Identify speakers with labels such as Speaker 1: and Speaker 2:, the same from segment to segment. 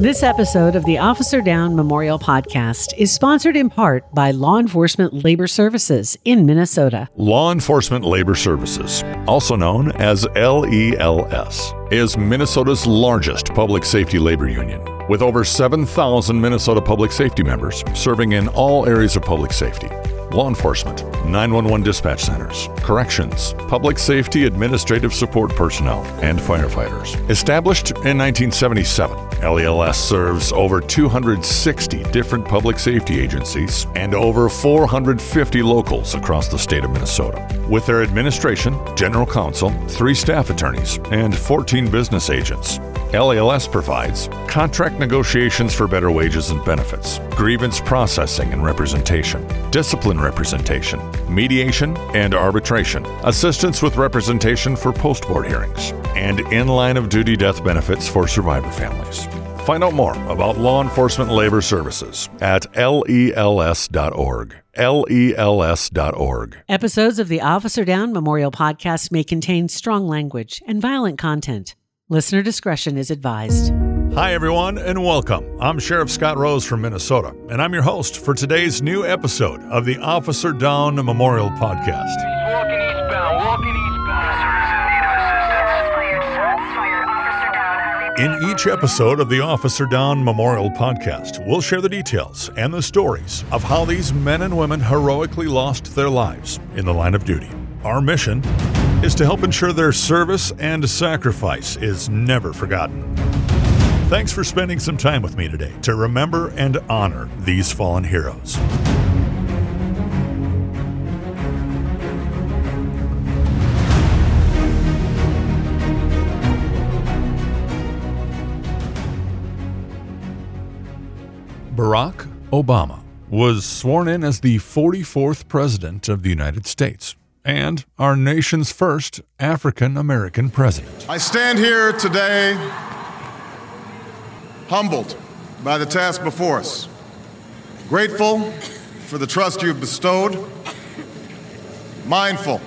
Speaker 1: This episode of the Officer Down Memorial Podcast is sponsored in part by Law Enforcement Labor Services in Minnesota.
Speaker 2: Law Enforcement Labor Services, also known as LELS, is Minnesota's largest public safety labor union. With over 7,000 Minnesota public safety members serving in all areas of public safety law enforcement, 911 dispatch centers, corrections, public safety administrative support personnel, and firefighters. Established in 1977, LELS serves over 260 different public safety agencies and over 450 locals across the state of Minnesota. With their administration, general counsel, three staff attorneys, and 14 business agents, LELS provides contract negotiations for better wages and benefits, grievance processing and representation, discipline representation, mediation and arbitration, assistance with representation for post board hearings, and in line of duty death benefits for survivor families. Find out more about law enforcement labor services at lels.org. LELS.org.
Speaker 1: Episodes of the Officer Down Memorial Podcast may contain strong language and violent content. Listener discretion is advised.
Speaker 2: Hi, everyone, and welcome. I'm Sheriff Scott Rose from Minnesota, and I'm your host for today's new episode of the Officer Down Memorial Podcast.
Speaker 3: Walking eastbound, walking eastbound.
Speaker 2: In each episode of the Officer Down Memorial Podcast, we'll share the details and the stories of how these men and women heroically lost their lives in the line of duty. Our mission is to help ensure their service and sacrifice is never forgotten. Thanks for spending some time with me today to remember and honor these fallen heroes. Barack Obama was sworn in as the 44th President of the United States and our nation's first African American president.
Speaker 4: I stand here today humbled by the task before us, grateful for the trust you've bestowed, mindful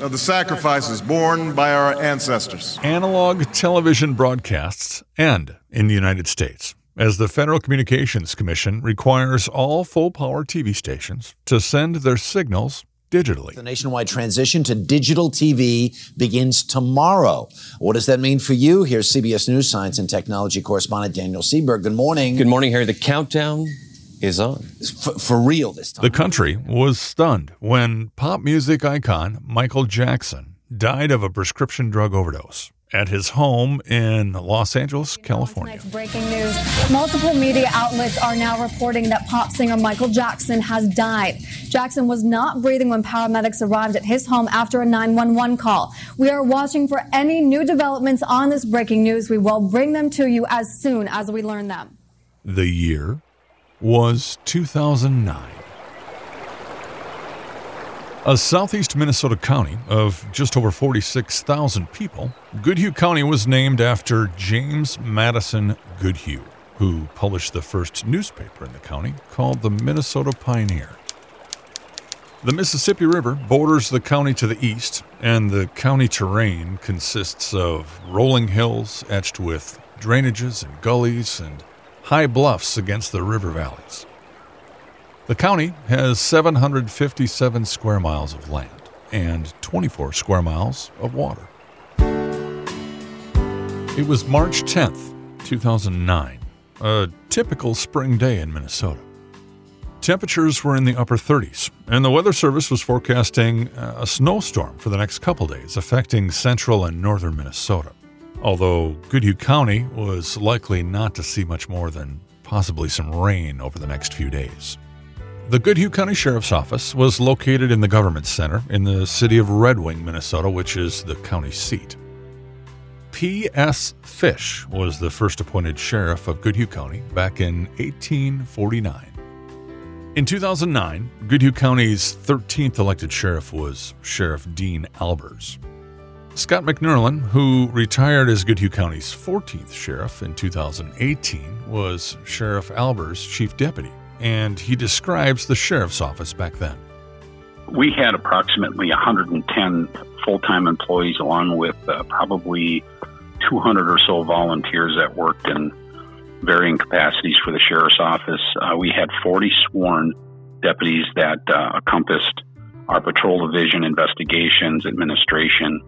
Speaker 4: of the sacrifices borne by our ancestors.
Speaker 2: Analog television broadcasts end in the United States as the Federal Communications Commission requires all full power TV stations to send their signals digitally.
Speaker 5: The nationwide transition to digital TV begins tomorrow. What does that mean for you? Here's CBS News science and technology correspondent Daniel Sieberg. Good morning.
Speaker 6: Good morning, Harry. The countdown is on.
Speaker 5: For, for real this time.
Speaker 2: The country was stunned when pop music icon Michael Jackson died of a prescription drug overdose at his home in Los Angeles, California.
Speaker 7: Tonight's breaking news. Multiple media outlets are now reporting that pop singer Michael Jackson has died. Jackson was not breathing when paramedics arrived at his home after a 911 call. We are watching for any new developments on this breaking news. We will bring them to you as soon as we learn them.
Speaker 2: The year was 2009. A southeast Minnesota county of just over 46,000 people, Goodhue County was named after James Madison Goodhue, who published the first newspaper in the county called the Minnesota Pioneer. The Mississippi River borders the county to the east, and the county terrain consists of rolling hills etched with drainages and gullies and high bluffs against the river valleys. The county has 757 square miles of land and 24 square miles of water. It was March 10th, 2009, a typical spring day in Minnesota. Temperatures were in the upper 30s, and the Weather Service was forecasting uh, a snowstorm for the next couple days, affecting central and northern Minnesota. Although Goodhue County was likely not to see much more than possibly some rain over the next few days. The Goodhue County Sheriff's Office was located in the Government Center in the city of Red Wing, Minnesota, which is the county seat. P.S. Fish was the first appointed sheriff of Goodhue County back in 1849. In 2009, Goodhue County's 13th elected sheriff was Sheriff Dean Albers. Scott McNurlin, who retired as Goodhue County's 14th sheriff in 2018, was Sheriff Albers' chief deputy and he describes the sheriff's office back then.
Speaker 8: We had approximately 110 full time employees, along with uh, probably 200 or so volunteers that worked in varying capacities for the sheriff's office. Uh, we had 40 sworn deputies that uh, encompassed our patrol division, investigations, administration,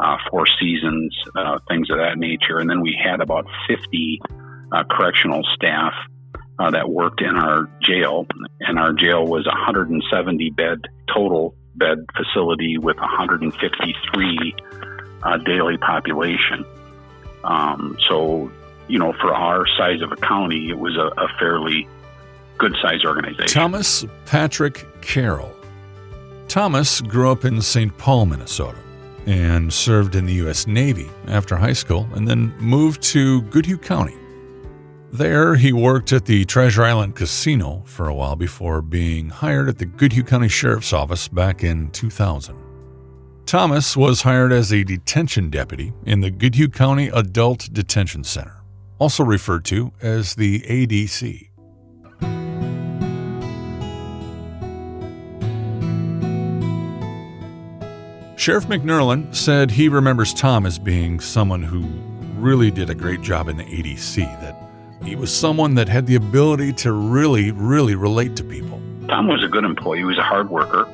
Speaker 8: uh, four seasons, uh, things of that nature. And then we had about 50 uh, correctional staff uh, that worked in our jail. And our jail was a 170 bed total bed facility with 153 uh, daily population. Um, so, you know, for our size of a county, it was a, a fairly good sized organization.
Speaker 2: Thomas Patrick Carroll. Thomas grew up in St. Paul, Minnesota, and served in the U.S. Navy after high school, and then moved to Goodhue County. There, he worked at the Treasure Island Casino for a while before being hired at the Goodhue County Sheriff's Office back in 2000. Thomas was hired as a detention deputy in the Goodhue County Adult Detention Center, also referred to as the ADC. Sheriff McNurlin said he remembers Tom as being someone who really did a great job in the ADC, that he was someone that had the ability to really, really relate to people.
Speaker 8: Tom was a good employee. He was a hard worker,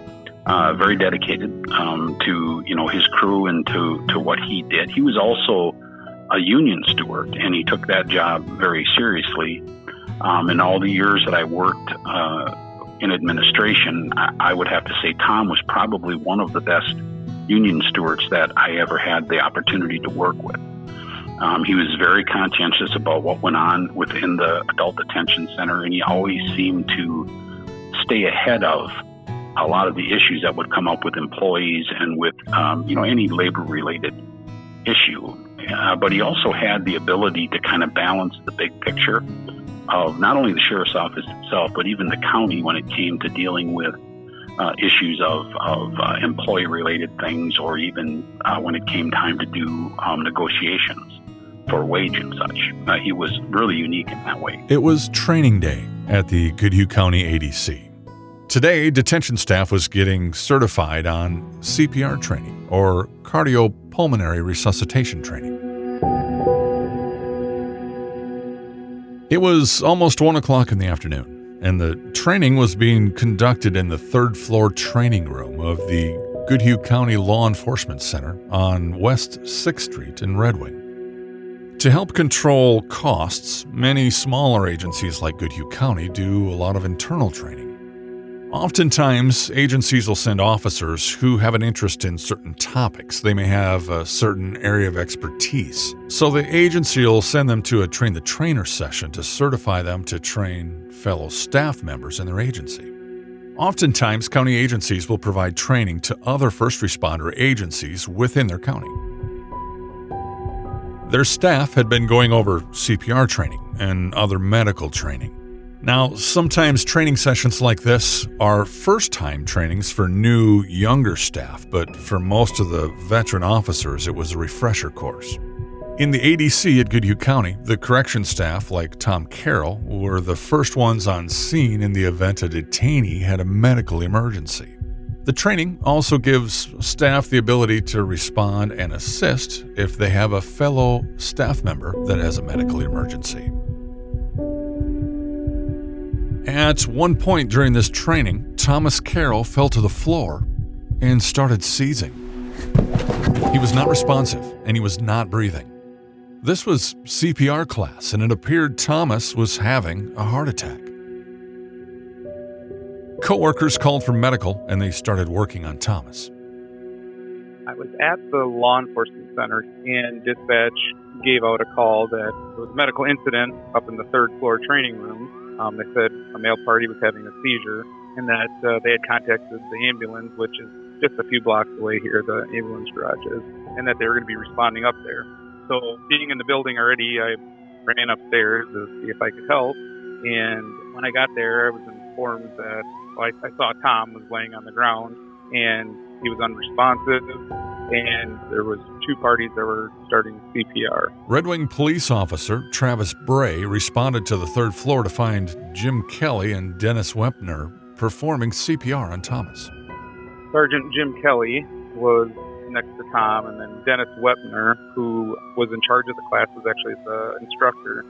Speaker 8: uh, very dedicated um, to you know his crew and to to what he did. He was also a union steward, and he took that job very seriously. Um, in all the years that I worked uh, in administration, I, I would have to say Tom was probably one of the best union stewards that I ever had the opportunity to work with. Um, he was very conscientious about what went on within the adult detention center, and he always seemed to stay ahead of a lot of the issues that would come up with employees and with um, you know any labor related issue. Uh, but he also had the ability to kind of balance the big picture of not only the sheriff's office itself, but even the county when it came to dealing with uh, issues of, of uh, employee related things, or even uh, when it came time to do um, negotiations for wage and such. Uh, he was really unique in that way.
Speaker 2: It was training day at the Goodhue County ADC. Today, detention staff was getting certified on CPR training or cardiopulmonary resuscitation training. It was almost one o'clock in the afternoon, and the training was being conducted in the third floor training room of the Goodhue County Law Enforcement Center on West 6th Street in Red Wing. To help control costs, many smaller agencies like Goodhue County do a lot of internal training. Oftentimes, agencies will send officers who have an interest in certain topics. They may have a certain area of expertise. So the agency will send them to a train the trainer session to certify them to train fellow staff members in their agency. Oftentimes, county agencies will provide training to other first responder agencies within their county. Their staff had been going over CPR training and other medical training. Now, sometimes training sessions like this are first time trainings for new, younger staff, but for most of the veteran officers, it was a refresher course. In the ADC at Goodhue County, the correction staff, like Tom Carroll, were the first ones on scene in the event a detainee had a medical emergency. The training also gives staff the ability to respond and assist if they have a fellow staff member that has a medical emergency. At one point during this training, Thomas Carroll fell to the floor and started seizing. He was not responsive and he was not breathing. This was CPR class, and it appeared Thomas was having a heart attack. Coworkers called for medical and they started working on Thomas.
Speaker 9: I was at the law enforcement center and dispatch gave out a call that there was a medical incident up in the third floor training room um, they said a male party was having a seizure and that uh, they had contacted the ambulance, which is just a few blocks away here, the ambulance garage is, and that they were going to be responding up there. So, being in the building already, I ran upstairs to see if I could help. And when I got there, I was informed that I saw Tom was laying on the ground and he was unresponsive and there was two parties that were starting CPR.
Speaker 2: Red Wing police officer Travis Bray responded to the third floor to find Jim Kelly and Dennis Wepner performing CPR on Thomas.
Speaker 9: Sergeant Jim Kelly was next to Tom, and then Dennis Wepner, who was in charge of the class, was actually the instructor.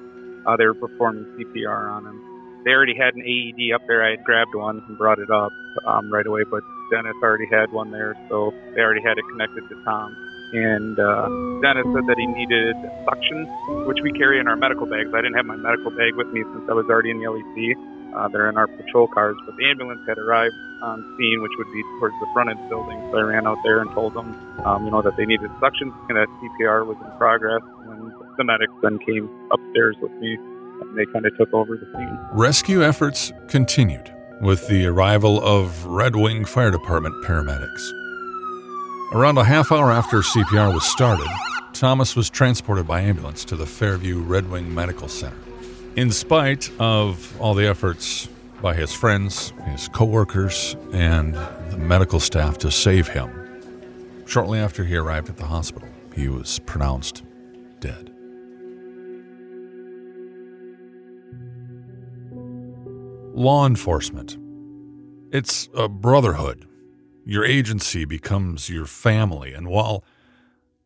Speaker 9: uh, they were performing CPR on him. They already had an AED up there. I had grabbed one and brought it up um, right away, but Dennis already had one there, so they already had it connected to Tom. And uh, Dennis said that he needed suction, which we carry in our medical bags. I didn't have my medical bag with me since I was already in the LEC. Uh, they're in our patrol cars, but the ambulance had arrived on scene, which would be towards the front of the building. So I ran out there and told them, um, you know, that they needed suction and that CPR was in progress. And the medics then came upstairs with me, they kind of took over the scene.
Speaker 2: Rescue efforts continued with the arrival of Red Wing Fire Department paramedics. Around a half hour after CPR was started, Thomas was transported by ambulance to the Fairview Red Wing Medical Center. In spite of all the efforts by his friends, his coworkers, and the medical staff to save him, shortly after he arrived at the hospital, he was pronounced dead. Law enforcement. It's a brotherhood. Your agency becomes your family, and while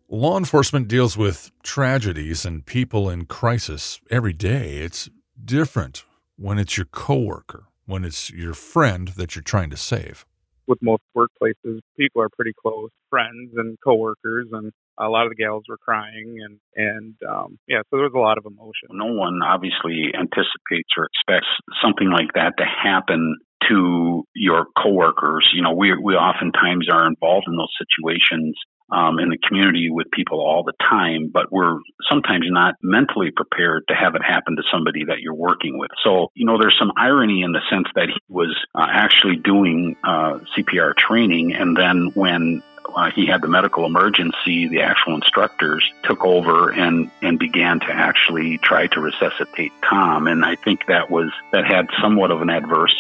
Speaker 2: Law enforcement deals with tragedies and people in crisis every day. It's different when it's your coworker, when it's your friend that you're trying to save.
Speaker 9: With most workplaces, people are pretty close, friends and coworkers, and a lot of the gals were crying, and and um, yeah, so there was a lot of emotion.
Speaker 8: No one obviously anticipates or expects something like that to happen to your coworkers. You know, we we oftentimes are involved in those situations um, in the community with people all the time, but we're sometimes not mentally prepared to have it happen to somebody that you're working with. So, you know, there's some irony in the sense that he was uh, actually doing uh, CPR training, and then when uh, he had the medical emergency, the actual instructors took over and, and began to actually try to resuscitate Tom. And I think that was that had somewhat of an adverse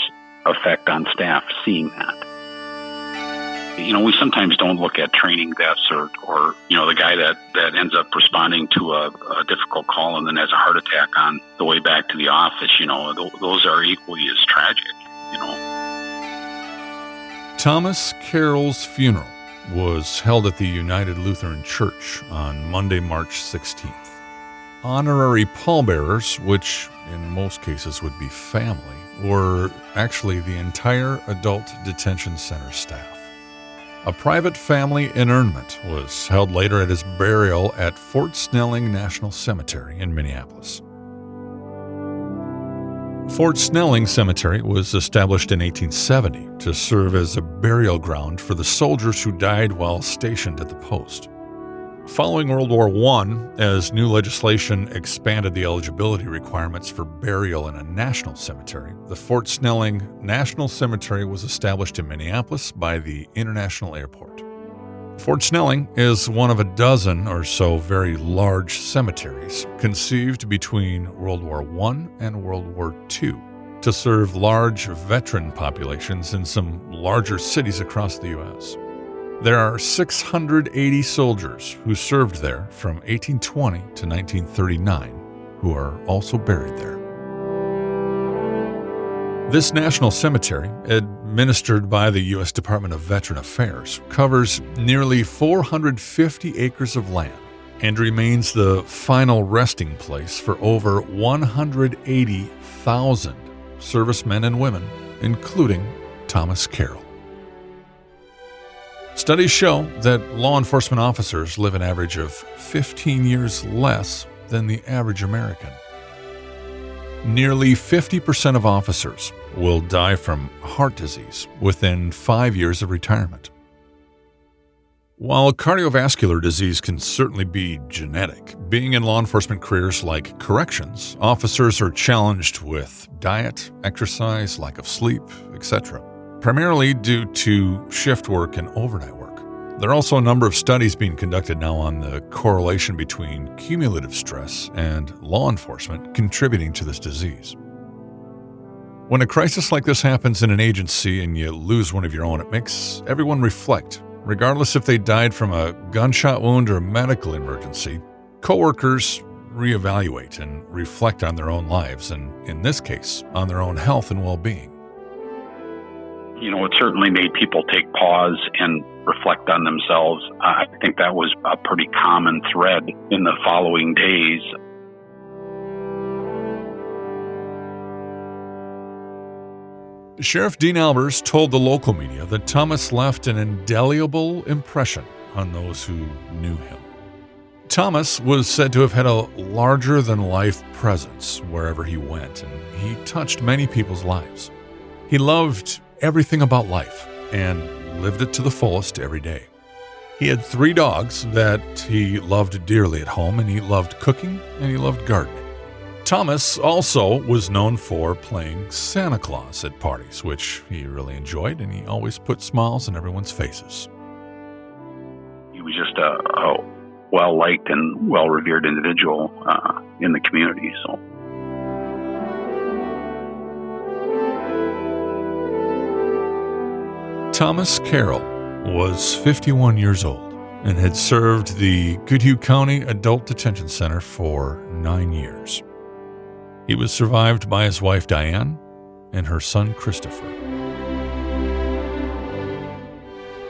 Speaker 8: effect on staff seeing that you know, we sometimes don't look at training deaths or, or you know, the guy that, that ends up responding to a, a difficult call and then has a heart attack on the way back to the office. You know, th- those are equally as tragic, you know.
Speaker 2: Thomas Carroll's funeral was held at the United Lutheran Church on Monday, March 16th. Honorary pallbearers, which in most cases would be family, were actually the entire adult detention center staff. A private family interment was held later at his burial at Fort Snelling National Cemetery in Minneapolis. Fort Snelling Cemetery was established in 1870 to serve as a burial ground for the soldiers who died while stationed at the post. Following World War I, as new legislation expanded the eligibility requirements for burial in a national cemetery, the Fort Snelling National Cemetery was established in Minneapolis by the International Airport. Fort Snelling is one of a dozen or so very large cemeteries conceived between World War I and World War II to serve large veteran populations in some larger cities across the U.S. There are 680 soldiers who served there from 1820 to 1939 who are also buried there. This national cemetery, administered by the U.S. Department of Veteran Affairs, covers nearly 450 acres of land and remains the final resting place for over 180,000 servicemen and women, including Thomas Carroll. Studies show that law enforcement officers live an average of 15 years less than the average American. Nearly 50% of officers will die from heart disease within five years of retirement. While cardiovascular disease can certainly be genetic, being in law enforcement careers like corrections, officers are challenged with diet, exercise, lack of sleep, etc primarily due to shift work and overnight work. There are also a number of studies being conducted now on the correlation between cumulative stress and law enforcement contributing to this disease. When a crisis like this happens in an agency and you lose one of your own, it makes everyone reflect. Regardless if they died from a gunshot wound or a medical emergency, coworkers reevaluate and reflect on their own lives, and in this case, on their own health and well being
Speaker 8: you know, it certainly made people take pause and reflect on themselves. I think that was a pretty common thread in the following days.
Speaker 2: Sheriff Dean Albers told the local media that Thomas left an indelible impression on those who knew him. Thomas was said to have had a larger than life presence wherever he went, and he touched many people's lives. He loved everything about life and lived it to the fullest every day. He had three dogs that he loved dearly at home, and he loved cooking and he loved gardening. Thomas also was known for playing Santa Claus at parties, which he really enjoyed, and he always put smiles on everyone's faces.
Speaker 8: He was just a, a well liked and well revered individual uh, in the community. So.
Speaker 2: Thomas Carroll was 51 years old and had served the Goodhue County Adult Detention Center for nine years. He was survived by his wife Diane and her son Christopher.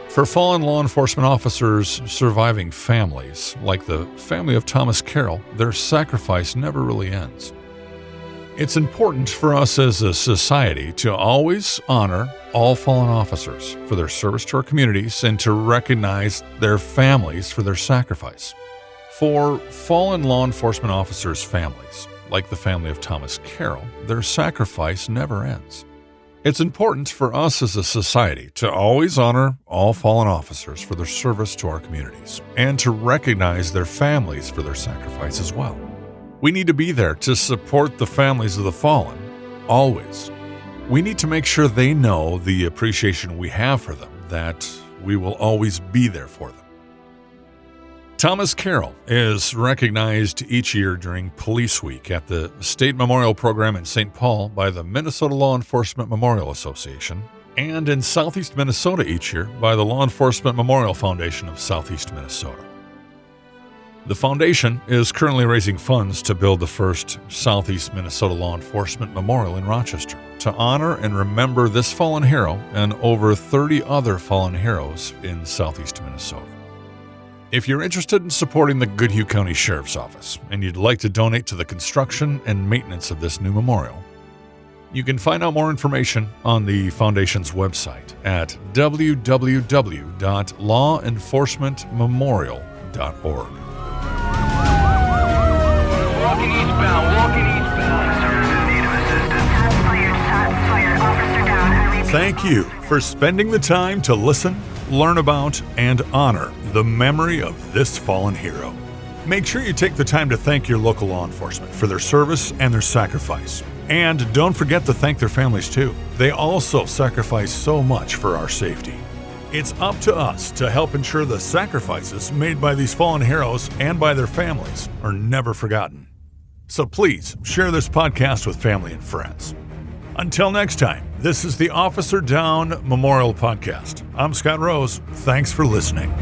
Speaker 2: For fallen law enforcement officers surviving families, like the family of Thomas Carroll, their sacrifice never really ends. It's important for us as a society to always honor all fallen officers for their service to our communities and to recognize their families for their sacrifice. For fallen law enforcement officers' families, like the family of Thomas Carroll, their sacrifice never ends. It's important for us as a society to always honor all fallen officers for their service to our communities and to recognize their families for their sacrifice as well. We need to be there to support the families of the fallen, always. We need to make sure they know the appreciation we have for them, that we will always be there for them. Thomas Carroll is recognized each year during Police Week at the State Memorial Program in St. Paul by the Minnesota Law Enforcement Memorial Association and in Southeast Minnesota each year by the Law Enforcement Memorial Foundation of Southeast Minnesota. The foundation is currently raising funds to build the first Southeast Minnesota Law Enforcement Memorial in Rochester to honor and remember this fallen hero and over 30 other fallen heroes in Southeast Minnesota. If you're interested in supporting the Goodhue County Sheriff's Office and you'd like to donate to the construction and maintenance of this new memorial, you can find out more information on the Foundation's website at www.lawenforcementmemorial.org.
Speaker 3: Walking eastbound, walking eastbound.
Speaker 2: Thank you for spending the time to listen, learn about, and honor the memory of this fallen hero. Make sure you take the time to thank your local law enforcement for their service and their sacrifice. And don't forget to thank their families too. They also sacrifice so much for our safety. It's up to us to help ensure the sacrifices made by these fallen heroes and by their families are never forgotten. So please share this podcast with family and friends. Until next time, this is the Officer Down Memorial Podcast. I'm Scott Rose. Thanks for listening.